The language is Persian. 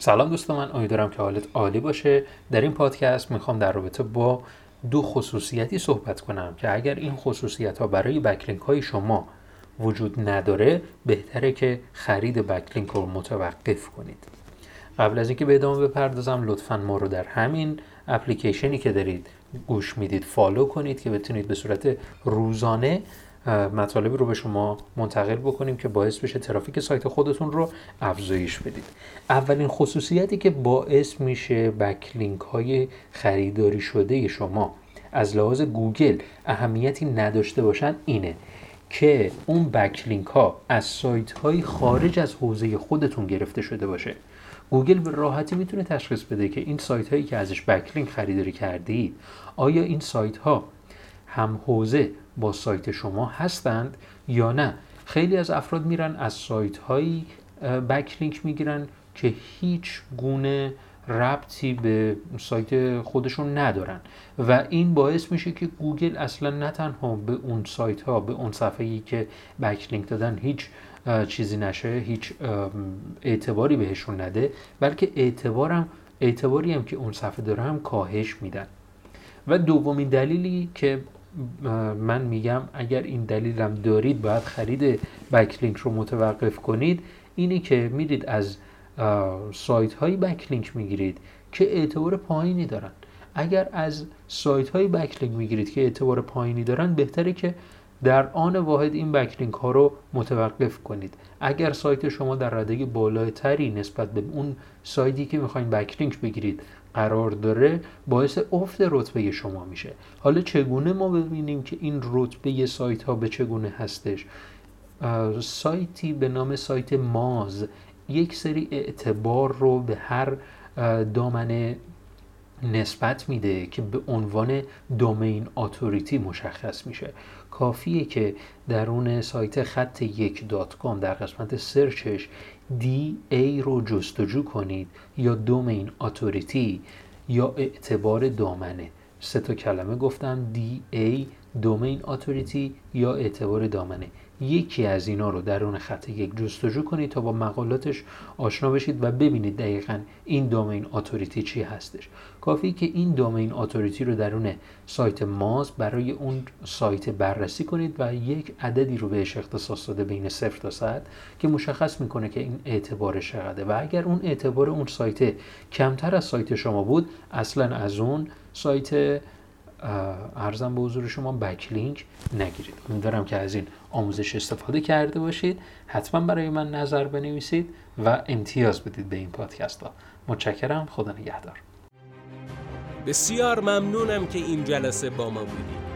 سلام دوستان من امیدوارم که حالت عالی باشه. در این پادکست می‌خوام در رابطه با دو خصوصیتی صحبت کنم که اگر این خصوصیت ها برای بکلینک های شما وجود نداره بهتره که خرید بکلینک رو متوقف کنید. قبل از اینکه به ادامه بپردازم لطفا ما رو در همین اپلیکیشنی که دارید گوش می‌دید فالو کنید که بتونید به صورت روزانه مطالبی رو به شما منتقل بکنیم که باعث بشه ترافیک سایت خودتون رو افزایش بدید. اولین خصوصیتی که باعث میشه backlink های خریداری شده شما از لحاظ گوگل اهمیتی نداشته باشن اینه که اون backlink ها از سایت های خارج از حوزه خودتون گرفته شده باشه. گوگل به راحتی می‌تونه تشخیص بده که این سایت هایی که ازش backlink خریداری کردید آیا این سایت ها هم حوزه با سایت شما هستند یا نه. خیلی از افراد میرن از سایت هایی بکلینک می‌گیرن که هیچ گونه ربطی به سایت خودشون ندارن. و این باعث میشه که گوگل اصلا نه تنها به اون سایت ها به اون صفحه ای که بکلینک دادن هیچ چیزی نشه هیچ اعتباری بهشون نده بلکه اعتبارم اعتباری هم که اون صفحه داره هم کاهش میدن. و دومین دلیلی که من میگم اگر این دلیلم دارید باید خرید بکلینک رو متوقف کنید. اینی که میرید از سایت های بکلینک می‌گیرید که اعتبار پایینی دارن. اگر از سایت های بکلینک می‌گیرید که اعتبار پایینی دارن بهتره که در آن واحد این بکلینک ها رو متوقف کنید. اگر سایت شما در رده بالاتری نسبت به اون سایتی که می‌خواین backlink بگیرید قرار داره باعث افت رتبه شما میشه. حالا چگونه ما ببینیم که این رتبه سایت ها به چگونه هستش؟ سایتی به نام سایت Moz یک سری اعتبار رو به هر دامنه نسبت میده که به عنوان domain authority مشخص میشه. کافیه که درون سایت خط یک dot com در قسمت search ش DA رو جستجو کنید یا domain authority یا اعتبار دامنه. سه تا کلمه گفتم DA domain authority یا اعتبار دامنه. یکی از اینا رو درون خط یک جستجو کنید تا با مقالاتش آشنا بشید و ببینید دقیقا این domain authority چی هستش. کافیه که این domain authority رو درون سایت Moz برای اون سایت بررسی کنید و یک عددی رو بهش اختصاص داده بین صفر تا صد که مشخص می‌کنه که این اعتبار چقدره. و اگر اون اعتبار اون سایت کمتر از سایت شما بود اصلا از اون سایت ارزم به حضور شما بکلینک نگیرید. امیدوارم که از این آموزش استفاده کرده باشید. حتما برای من نظر بنویسید و امتیاز بدید به این پادکست ها. متشکرم. خدا نگهدار. بسیار ممنونم که این جلسه با ما بودید.